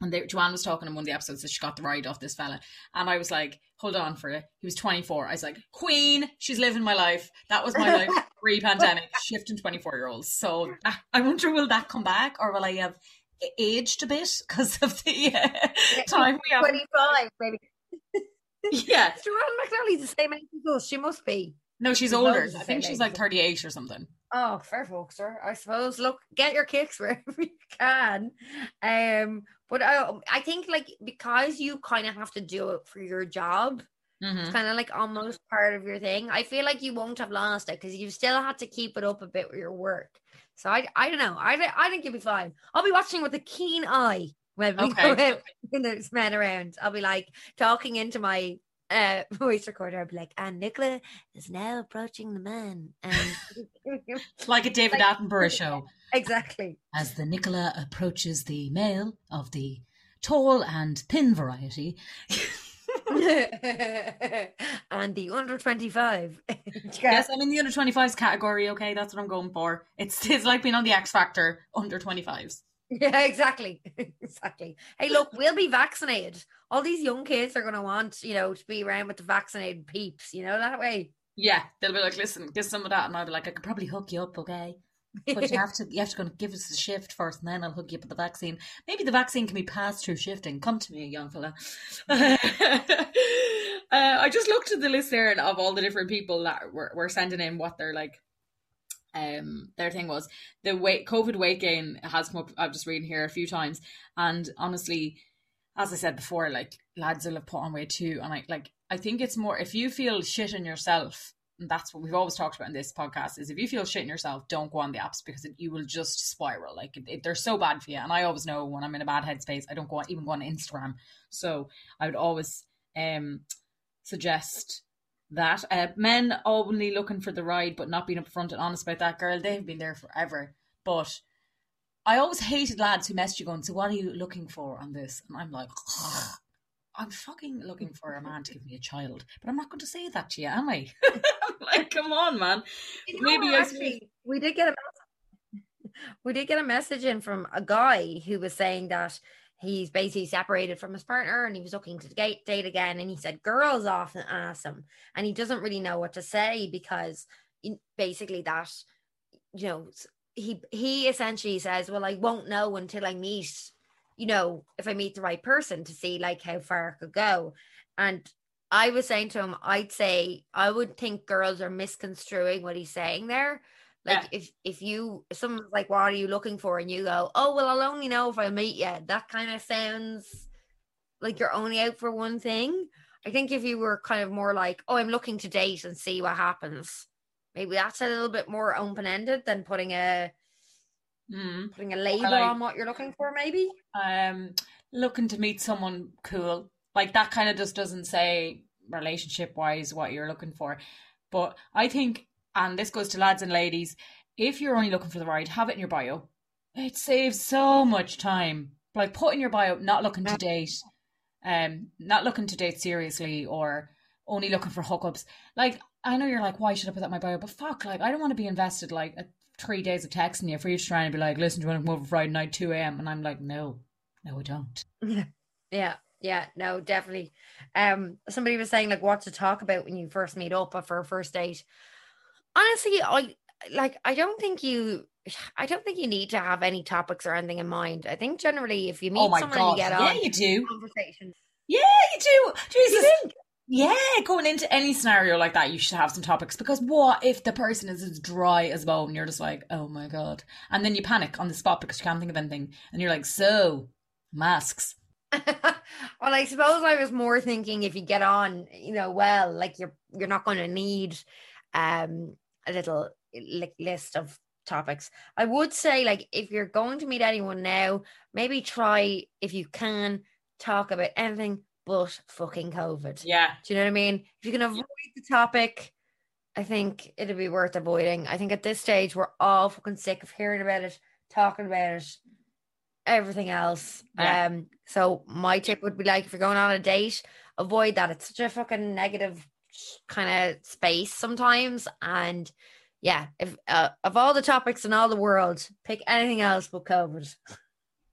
and they, Joanne was talking in one of the episodes that she got the ride off this fella, and I was like, "Hold on for it." He was twenty four. I was like, "Queen, she's living my life." That was my life pre-pandemic, shifting twenty four year olds. So I wonder will that come back, or will I have aged a bit because of the uh, time we have? 25, maybe. Yeah, Is Joanne McNally's the same age as us? She must be. no, she's She's older. I think she's like thirty eight or something. Oh, fair folks, sir. I suppose. Look, get your kicks wherever you can. Um, but I, I think like because you kind of have to do it for your job, hmm it's kind of like almost part of your thing. I feel like you won't have lost it because you still had to keep it up a bit with your work. So I, I don't know. I, I think you'll be fine. I'll be watching with a keen eye when we Okay. go out when there's men around. I'll be like talking into my uh voice recorder. I'll be like, and Nicola is now approaching the man, and Like a David Attenborough show. exactly. As the Nicola approaches the male of the tall and thin variety, and the under 25. yes, I'm in the under 25s category. Okay, that's what I'm going for. It's it's like being on the X Factor under 25s. Yeah, exactly. exactly. Hey, look, we'll be vaccinated. All these young kids are going to want, you know, to be around with the vaccinated peeps, you know, that way. Yeah, they'll be like, listen, get some of that, and I'll be like, I could probably hook you up, okay? But you have to you have to go and give us the shift first, and then I'll hook you up with the vaccine. Maybe the vaccine can be passed through shifting. Come to me, young fella. uh, I just looked at the list there of all the different people that were, were sending in what they're like um their thing was. The weight COVID weight gain has come up. I've just reading here a few times, and honestly, as I said before, like lads will have put on weight too, and I like I think it's more if you feel shit in yourself and that's what we've always talked about in this podcast is if you feel shit in yourself don't go on the apps because it, you will just spiral like it, it, they're so bad for you and i always know when i'm in a bad headspace i don't go on, even go on instagram so i would always um suggest that uh, men only looking for the ride but not being upfront and honest about that girl they've been there forever but i always hated lads who message you going so what are you looking for on this and i'm like Ugh. I'm fucking looking for a man to give me a child, but I'm not going to say that to you, am I? like, come on, man. You know, Maybe actually, we did get a we did get a message in from a guy who was saying that he's basically separated from his partner and he was looking to date, date again and he said girls often ask him and he doesn't really know what to say because basically that you know he he essentially says well i won't know until i meet you know, if I meet the right person to see like how far it could go. And I was saying to him, I'd say I would think girls are misconstruing what he's saying there. Like yeah. if if you if someone's like, what are you looking for? And you go, Oh, well, I'll only know if I meet you. That kind of sounds like you're only out for one thing. I think if you were kind of more like, Oh, I'm looking to date and see what happens, maybe that's a little bit more open ended than putting a Mm. Putting a label like, on what you're looking for, maybe. Um, looking to meet someone cool, like that kind of just doesn't say relationship wise what you're looking for. But I think, and this goes to lads and ladies, if you're only looking for the ride, have it in your bio. It saves so much time. Like put in your bio, not looking to date, um, not looking to date seriously or only looking for hookups. Like I know you're like, why should I put that in my bio? But fuck, like I don't want to be invested like three days of texting you for you to try and be like, listen, do you want to come over Friday night, 2 a.m.? And I'm like, no, no, I don't. Yeah. Yeah. Yeah, no, definitely. Um, somebody was saying like what to talk about when you first meet up for a first date. Honestly, I like I don't think you I don't think you need to have any topics or anything in mind. I think generally if you meet oh someone God. you get yeah, on you do. conversation. Yeah, you do. Jesus. You think yeah, going into any scenario like that, you should have some topics because what if the person is as dry as bone? You're just like, oh my god, and then you panic on the spot because you can't think of anything, and you're like, so masks. well, I suppose I was more thinking if you get on, you know, well, like you're you're not going to need um a little like list of topics. I would say like if you're going to meet anyone now, maybe try if you can talk about anything but fucking COVID. Yeah. Do you know what I mean? If you can avoid the topic, I think it'd be worth avoiding. I think at this stage we're all fucking sick of hearing about it, talking about it, everything else. Yeah. Um, so my tip would be like if you're going on a date, avoid that. It's such a fucking negative kind of space sometimes. And yeah, if uh, of all the topics in all the world, pick anything else but COVID.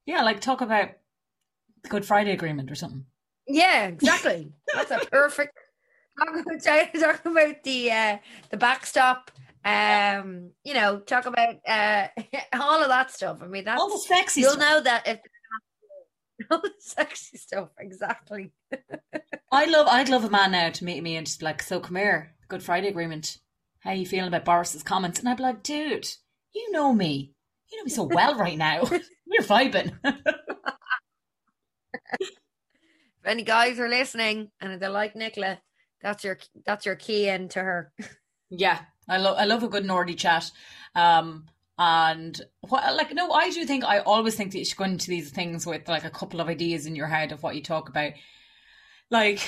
Yeah, like talk about the Good Friday Agreement or something. Yeah, exactly. That's a perfect. Talk about the uh, the backstop. Um, you know, talk about uh, all of that stuff. I mean, that's all the sexy. You'll stuff. know that if all the sexy stuff. Exactly. I love. I'd love a man now to meet me and just be like, so come here, Good Friday Agreement. How you feeling about Boris's comments? And I'd be like, dude, you know me. You know me so well right now. We're vibing if any guys are listening and they like Nicola, that's your that's your key into her. Yeah, I love I love a good Nordy chat. Um, and what like no, I do think I always think that you should go into these things with like a couple of ideas in your head of what you talk about. Like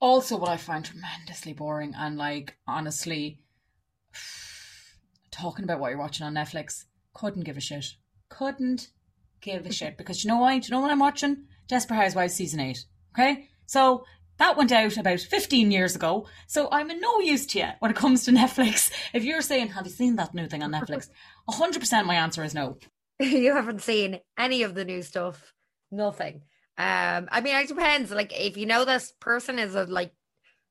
also what I find tremendously boring and like honestly talking about what you're watching on Netflix, couldn't give a shit. Couldn't give a shit because you know why? Do you know what I'm watching? Desperate Housewives season eight. Okay. So that went out about 15 years ago. So I'm in no use to you when it comes to Netflix. If you're saying, have you seen that new thing on Netflix? 100% my answer is no. you haven't seen any of the new stuff. Nothing. Um, I mean, it depends. Like, if you know this person is a like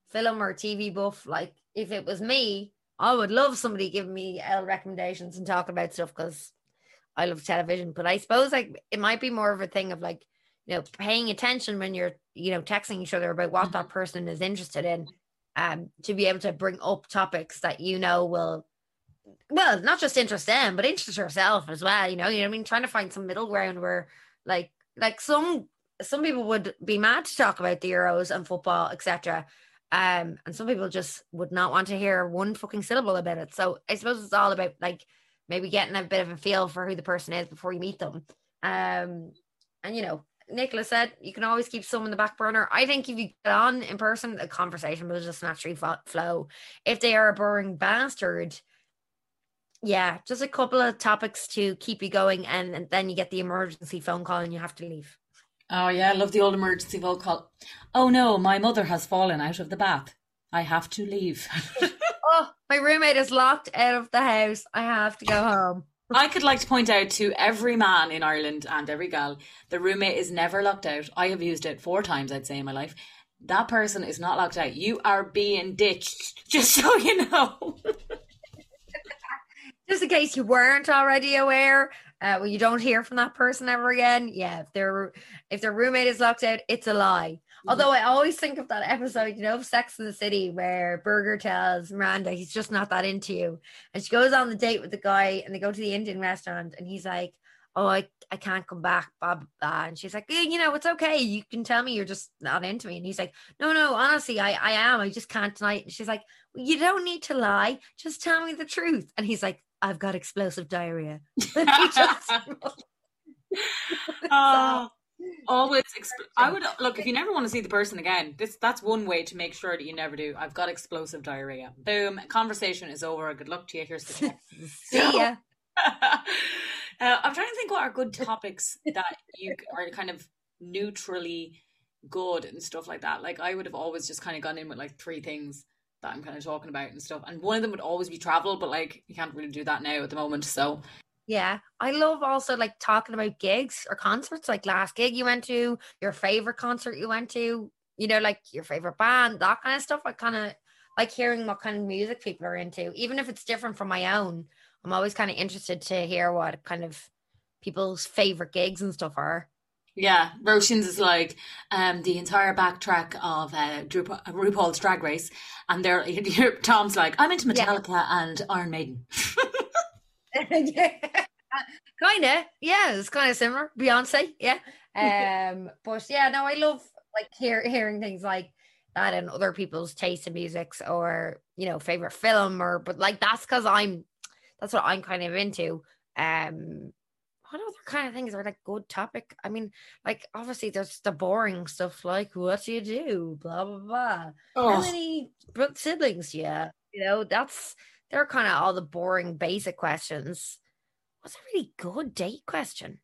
film or TV buff, like if it was me, I would love somebody giving me L recommendations and talking about stuff because I love television. But I suppose like it might be more of a thing of like you know paying attention when you're you know texting each other about what mm-hmm. that person is interested in um to be able to bring up topics that you know will well not just interest them but interest yourself as well you know you know I mean trying to find some middle ground where like like some some people would be mad to talk about the euros and football etc Um, and some people just would not want to hear one fucking syllable about it. So I suppose it's all about like maybe getting a bit of a feel for who the person is before you meet them. Um, and you know, Nicola said you can always keep some in the back burner. I think if you get on in person, the conversation will just naturally flow. If they are a boring bastard, yeah, just a couple of topics to keep you going, and, and then you get the emergency phone call and you have to leave. Oh yeah, I love the old emergency call. Oh no, my mother has fallen out of the bath. I have to leave. oh, my roommate is locked out of the house. I have to go home. I could like to point out to every man in Ireland and every gal, the roommate is never locked out. I have used it four times, I'd say, in my life. That person is not locked out. You are being ditched, just so you know. just in case you weren't already aware, uh, well, you don't hear from that person ever again. Yeah, if their if their roommate is locked out, it's a lie. Mm-hmm. Although I always think of that episode, you know, of Sex in the City where Berger tells Miranda he's just not that into you, and she goes on the date with the guy, and they go to the Indian restaurant, and he's like, "Oh, I, I can't come back," blah blah blah, and she's like, eh, "You know, it's okay. You can tell me you're just not into me," and he's like, "No, no, honestly, I I am. I just can't tonight." And she's like, well, "You don't need to lie. Just tell me the truth," and he's like, I've got explosive diarrhea. oh, always. Exp- I would look if you never want to see the person again. This that's one way to make sure that you never do. I've got explosive diarrhea. Boom. Conversation is over. Good luck to you. Here's the see ya. uh, I'm trying to think what are good topics that you are kind of neutrally good and stuff like that. Like I would have always just kind of gone in with like three things that I'm kind of talking about and stuff. And one of them would always be travel, but like you can't really do that now at the moment. So yeah, I love also like talking about gigs or concerts, like last gig you went to, your favorite concert you went to, you know, like your favorite band, that kind of stuff. I kind of like hearing what kind of music people are into, even if it's different from my own. I'm always kind of interested to hear what kind of people's favorite gigs and stuff are. Yeah, Roisin's is like um, the entire backtrack of uh, RuPaul's Drag Race, and they're Tom's like, I'm into Metallica yeah. and Iron Maiden. yeah. kind of, yeah, it's kind of similar. Beyonce, yeah. Um, but yeah, no, I love like hear, hearing things like that and other people's taste in musics or you know favorite film or but like that's because I'm that's what I'm kind of into. Um, what other kind of things are like good topic? I mean, like obviously there's the boring stuff like what do you do, blah blah blah. Oh. How many siblings Yeah, You know, that's they're kind of all the boring basic questions. What's a really good date question?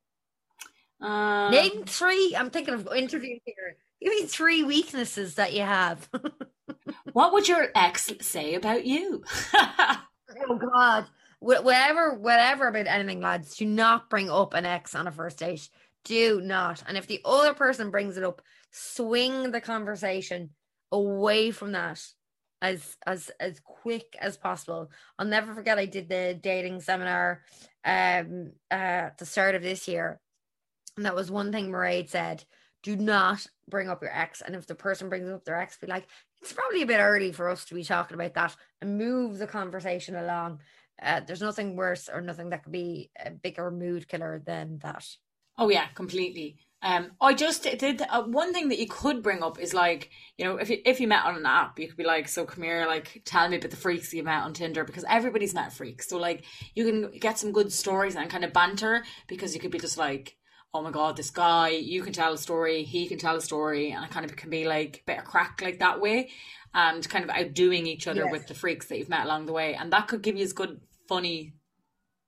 Uh, Name three. I'm thinking of interviewing here. Give me three weaknesses that you have. what would your ex say about you? oh God whatever, whatever about anything, lads, do not bring up an ex on a first date. Do not. And if the other person brings it up, swing the conversation away from that as as as quick as possible. I'll never forget I did the dating seminar um uh, at the start of this year. And that was one thing Mairead said. Do not bring up your ex. And if the person brings up their ex, be like, it's probably a bit early for us to be talking about that and move the conversation along. Uh, there's nothing worse or nothing that could be a bigger mood killer than that. Oh yeah, completely. Um, I just did uh, one thing that you could bring up is like you know if you if you met on an app, you could be like, so come here, like tell me about the freaks you met on Tinder because everybody's met freaks. So like you can get some good stories and kind of banter because you could be just like, oh my god, this guy, you can tell a story, he can tell a story, and it kind of can be like a bit of crack like that way and kind of outdoing each other yes. with the freaks that you've met along the way. And that could give you as good, funny,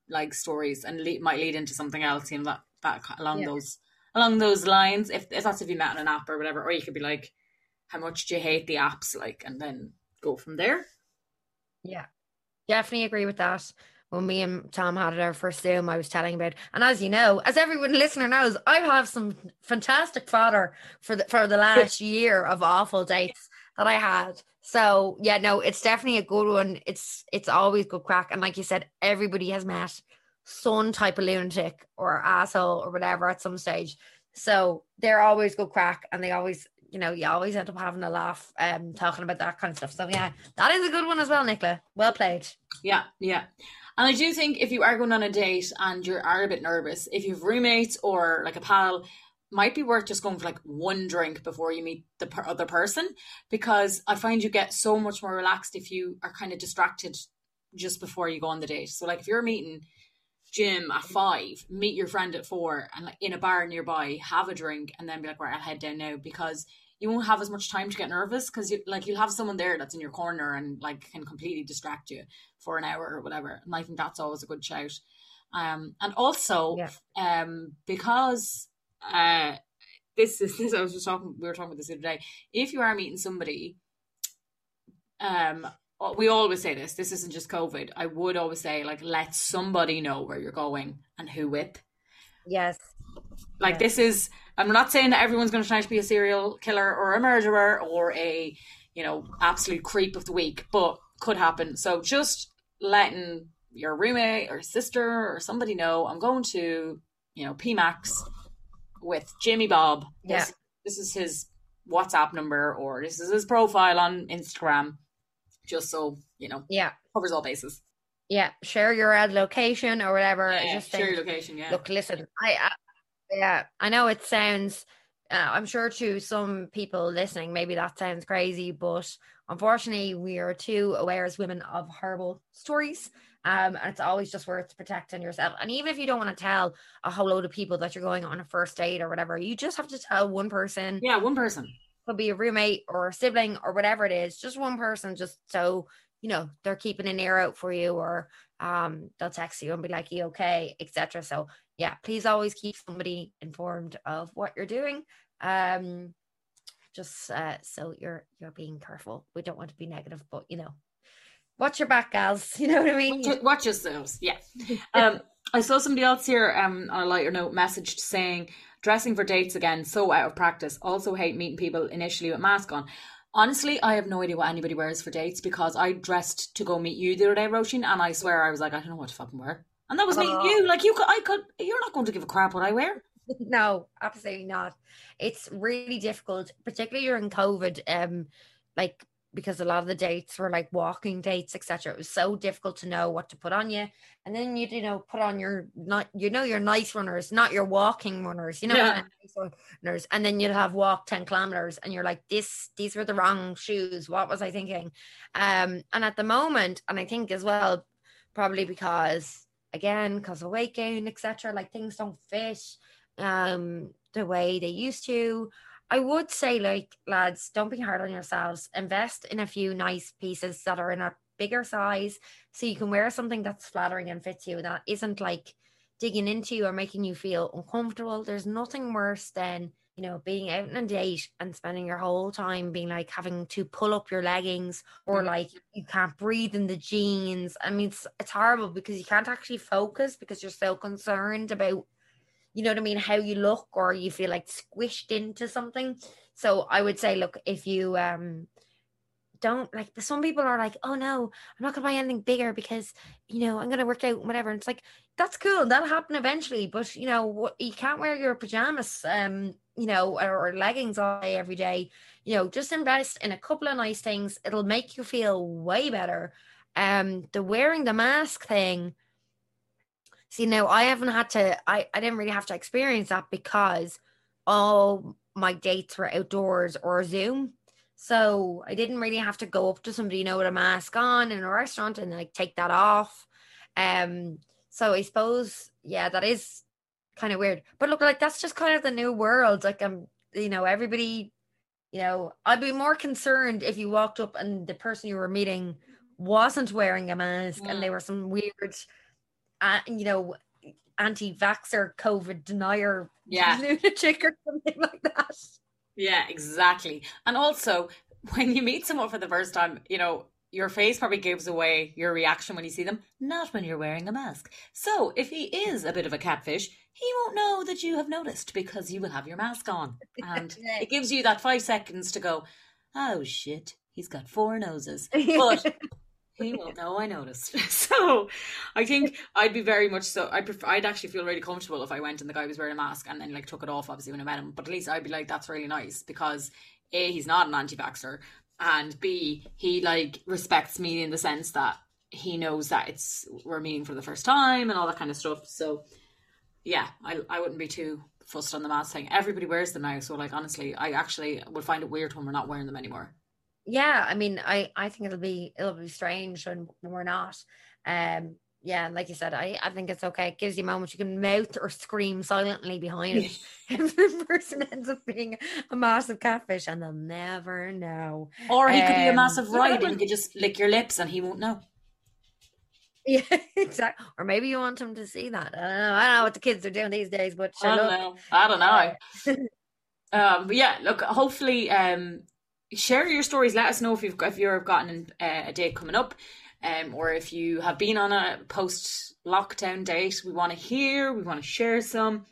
like stories and le- might lead into something else, you know, that, that along yeah. those along those lines. If, if that's if you met on an app or whatever, or you could be like, how much do you hate the apps? Like, and then go from there. Yeah, definitely agree with that. When me and Tom had our first Zoom, I was telling about, and as you know, as everyone listener knows, I have some fantastic fodder for the for the last year of awful dates that I had. So yeah, no, it's definitely a good one. It's it's always good crack. And like you said, everybody has met some type of lunatic or asshole or whatever at some stage. So they're always good crack and they always, you know, you always end up having a laugh um talking about that kind of stuff. So yeah, that is a good one as well, Nicola. Well played. Yeah, yeah. And I do think if you are going on a date and you are a bit nervous, if you have roommates or like a pal, might be worth just going for like one drink before you meet the per- other person because I find you get so much more relaxed if you are kind of distracted just before you go on the date. So like if you're meeting Jim at five, meet your friend at four, and like in a bar nearby, have a drink, and then be like, right, I'll head down now because you won't have as much time to get nervous because you like you'll have someone there that's in your corner and like can completely distract you for an hour or whatever. And I think that's always a good shout. Um, and also, Yeah. um, because uh, this is this I was just talking. We were talking about this the other day. If you are meeting somebody, um, we always say this. This isn't just COVID. I would always say like let somebody know where you're going and who with. Yes. Like Yeah. this is. I'm not saying that everyone's going to try to be a serial killer or a murderer or a you know absolute creep of the week, but could happen. So just letting your roommate or sister or somebody know I'm going to you know P.Mac's with Jimmy Bob. This, this is his WhatsApp number or this is his profile on Instagram. Just so you know, Yeah. covers all bases. Yeah. Share your ad location or whatever. Yeah, just share your location. Yeah, look, listen, I, I yeah, I know it sounds uh, I'm sure to some people listening, maybe that sounds crazy, but unfortunately, we are too aware as women of horrible stories. Um, and it's always just worth protecting yourself. And even if you don't want to tell a whole load of people that you're going on a first date or whatever, you just have to tell one person. yeah, one person. Could be a roommate or a sibling or whatever it is, just one person, just so you know they're keeping an ear out for you, or um, they'll text you and be like, "You okay?" etc. So yeah, please always keep somebody informed of what you're doing. Um, just uh, so you're you're being careful. We don't want to be negative, but you know, watch your back, gals. You know what I mean? Watch, watch yourselves. Yeah. Um, I saw somebody else here um, on a lighter note messaged saying, dressing for dates again, so out of practice. Also hate meeting people initially with mask on. Honestly, I have no idea what anybody wears for dates because I dressed to go meet you the other day, Roisin, and I swear I was like, I don't know what to fucking wear. And that was me, Oh. you. Like, you could, I could, you're not going to give a crap what I wear. no, absolutely not. It's really difficult, particularly during COVID. Um, like because a lot of the dates were like walking dates, etc. It was so difficult to know what to put on you, and then you'd you know put on your not you know your nice runners, not your walking runners. You know Yeah. nice runners, and then you'd have walk ten kilometers, and you're like this these were the wrong shoes. What was I thinking? Um, and at the moment, and I think as well, probably because again because of weight gain, etc. Like things don't fit um the way they used to i would say like lads don't be hard on yourselves invest in a few nice pieces that are in a bigger size so you can wear something that's flattering and fits you that isn't like digging into you or making you feel uncomfortable there's nothing worse than you know being out on a date and spending your whole time being like having to pull up your leggings or Mhm. like you can't breathe in the jeans i mean it's, it's horrible because you can't actually focus because you're so concerned about you know what I mean, how you look or you feel like squished into something. So I would say, look, if you um don't like some people are like, oh no, I'm not gonna buy anything bigger because you know I'm gonna work out whatever. And it's like that's cool, that'll happen eventually, but you know what you can't wear your pajamas um, you know, or, or leggings all day every day. You know, just invest in a couple of nice things. It'll make you feel way better. Um, the wearing the mask thing. See, now I haven't had to, I, I didn't really have to experience that because all my dates were outdoors or Zoom. So I didn't really have to go up to somebody, you know, with a mask on in a restaurant and like take that off. Um, so I suppose, yeah, that is kind of weird. But look, like that's just kind of the new world. Like I'm, you know, everybody, you know, I'd be more concerned if you walked up and the person you were meeting wasn't wearing a mask and they were some weird, uh, you know, anti-vaxxer COVID denier Yeah. lunatic or something like that. Yeah, exactly. And also, when you meet someone for the first time, you know, your face probably gives away your reaction when you see them, not when you're wearing a mask. So, if he is a bit of a catfish, he won't know that you have noticed because you will have your mask on. And it gives you that five seconds to go, oh shit, he's got four noses. But he won't know I noticed. So I think I'd be very much so. I prefer. I'd actually feel really comfortable if I went and the guy was wearing a mask and then like took it off. Obviously when I met him, but at least I'd be like, that's really nice because a he's not an anti-vaxxer and b he like respects me in the sense that he knows that it's we're meeting for the first time and all that kind of stuff. So yeah, I I wouldn't be too fussed on the mask thing. Everybody wears them now, so like honestly, I actually would find it weird when we're not wearing them anymore. Yeah, I mean, I I think it'll be it'll be strange when, when we're not. Um, yeah, like you said, I, I think it's okay. It gives you moments you can mouth or scream silently behind it. if the person ends up being a massive catfish and they'll never know. Or he could be a Um, massive ride and you could just lick your lips and he won't know. Yeah, exactly. Or maybe you want them to see that. I don't know. I don't know what the kids are doing these days, but I don't know. I don't know. um, but yeah, look. Hopefully, um, share your stories. Let us know if you've got, if you've gotten uh, a date coming up, um, or if you have been on a post lockdown date. We want to hear. We want to share some.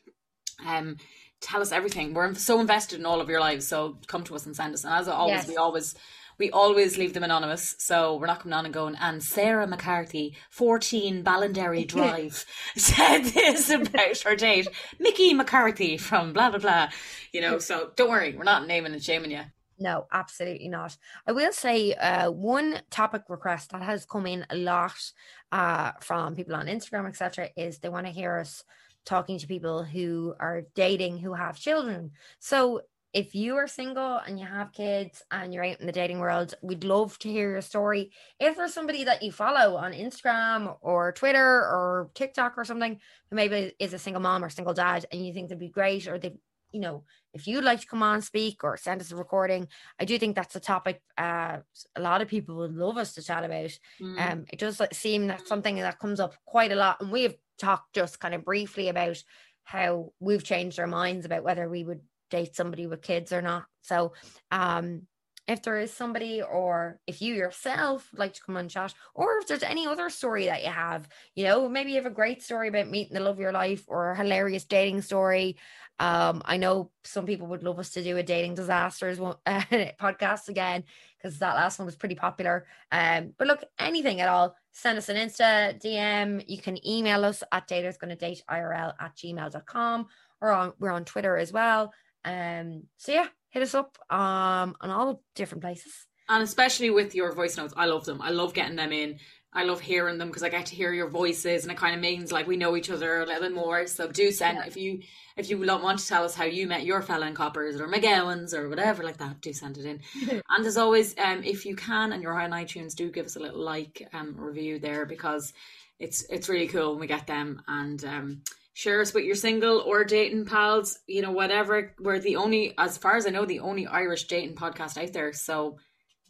Um, tell us everything. We're so invested in all of your lives. So come to us and send us. And as always, Yes. we always. We always leave them anonymous, so we're not coming on and going. And Sarah McCarthy, 14 Ballinderry Drive, said this about her date. Mickey McCarthy from blah, blah, blah. You know, so don't worry, we're not naming and shaming you. No, absolutely not. I will say uh, one topic request that has come in a lot uh, from people on Instagram, etc., is they want to hear us talking to people who are dating who have children. So if you are single and you have kids and you're out in the dating world, we'd love to hear your story. If there's somebody that you follow on Instagram or Twitter or TikTok or something who maybe is a single mom or single dad and you think they'd be great or they, you know, if you'd like to come on speak or send us a recording, I do think that's a topic uh, a lot of people would love us to chat about. Mm. Um, it does seem that something that comes up quite a lot, and we've talked just kind of briefly about how we've changed our minds about whether we would date somebody with kids or not. So, um, if there is somebody, or if you yourself like to come and chat, or if there's any other story that you have, you know, maybe you have a great story about meeting the love of your life, or a hilarious dating story. Um, I know some people would love us to do a dating disasters one, uh, podcast again because that last one was pretty popular. Um, but look, anything at all, send us an Insta DM. You can email us at daters gonna date IRL at gmail.com or on we're on Twitter as well. Um, so yeah, hit us up um on all different places. And especially with your voice notes, I love them. I love getting them in. I love hearing them because I get to hear your voices, and it kind of means like we know each other a little bit more. So do send Yeah. if you if you want to tell us how you met your fellow Coppers or McGowan's or whatever like that. Do send it in. and as always, um, if you can and you're on iTunes, do give us a little like um review there because it's it's really cool when we get them and um share us with your single or dating pals. You know whatever. We're the only, as far as I know, the only Irish dating podcast out there. So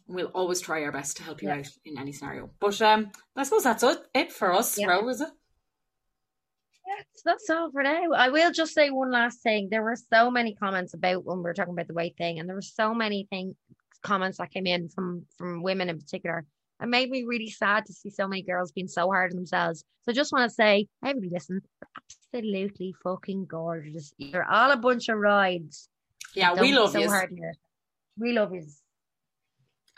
we'll always try our best to help you Yeah. out in any scenario. But um, I suppose that's it, for us, Yeah. Ro, is it? Yes, that's all for now. I will just say one last thing. There were so many comments about when we were talking about the weight thing, and there were so many thing comments that came in from from women in particular. It made me really sad to see so many girls being so hard on themselves. So I just want to say, everybody listen, absolutely fucking gorgeous. You're all a bunch of rides. Yeah, Don't we love so you. We love you.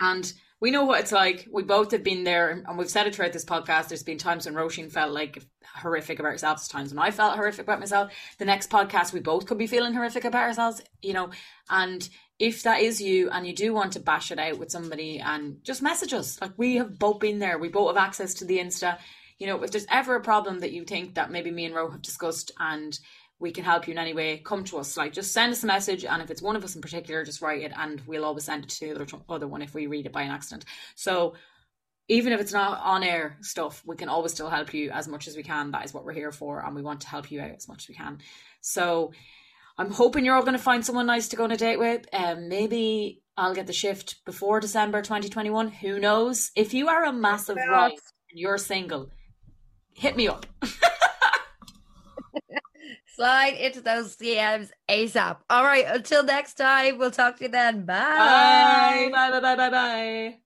And we know what it's like. We both have been there, and we've said it throughout this podcast. There's been times when Roisin felt like horrific about herself. There's times when I felt horrific about myself. The next podcast, we both could be feeling horrific about ourselves, you know. And if that is you, and you do want to bash it out with somebody, and just message us. Like we have both been there. We both have access to the Insta. You know, if there's ever a problem that you think that maybe me and Ro have discussed, and we can help you in any way, come to us. Like, just send us a message, and if it's one of us in particular, just write it, and we'll always send it to the other, other one if we read it by an accident. So, even if it's not on air stuff, we can always still help you as much as we can. That is what we're here for, and we want to help you out as much as we can. So, I'm hoping you're all going to find someone nice to go on a date with. Um, maybe I'll get the shift before December 2021. Who knows? If you are a massive ride and you're single, hit me up. Slide into those DMs ASAP. All right, until next time, we'll talk to you then. Bye. Bye. Bye. Bye. Bye. Bye.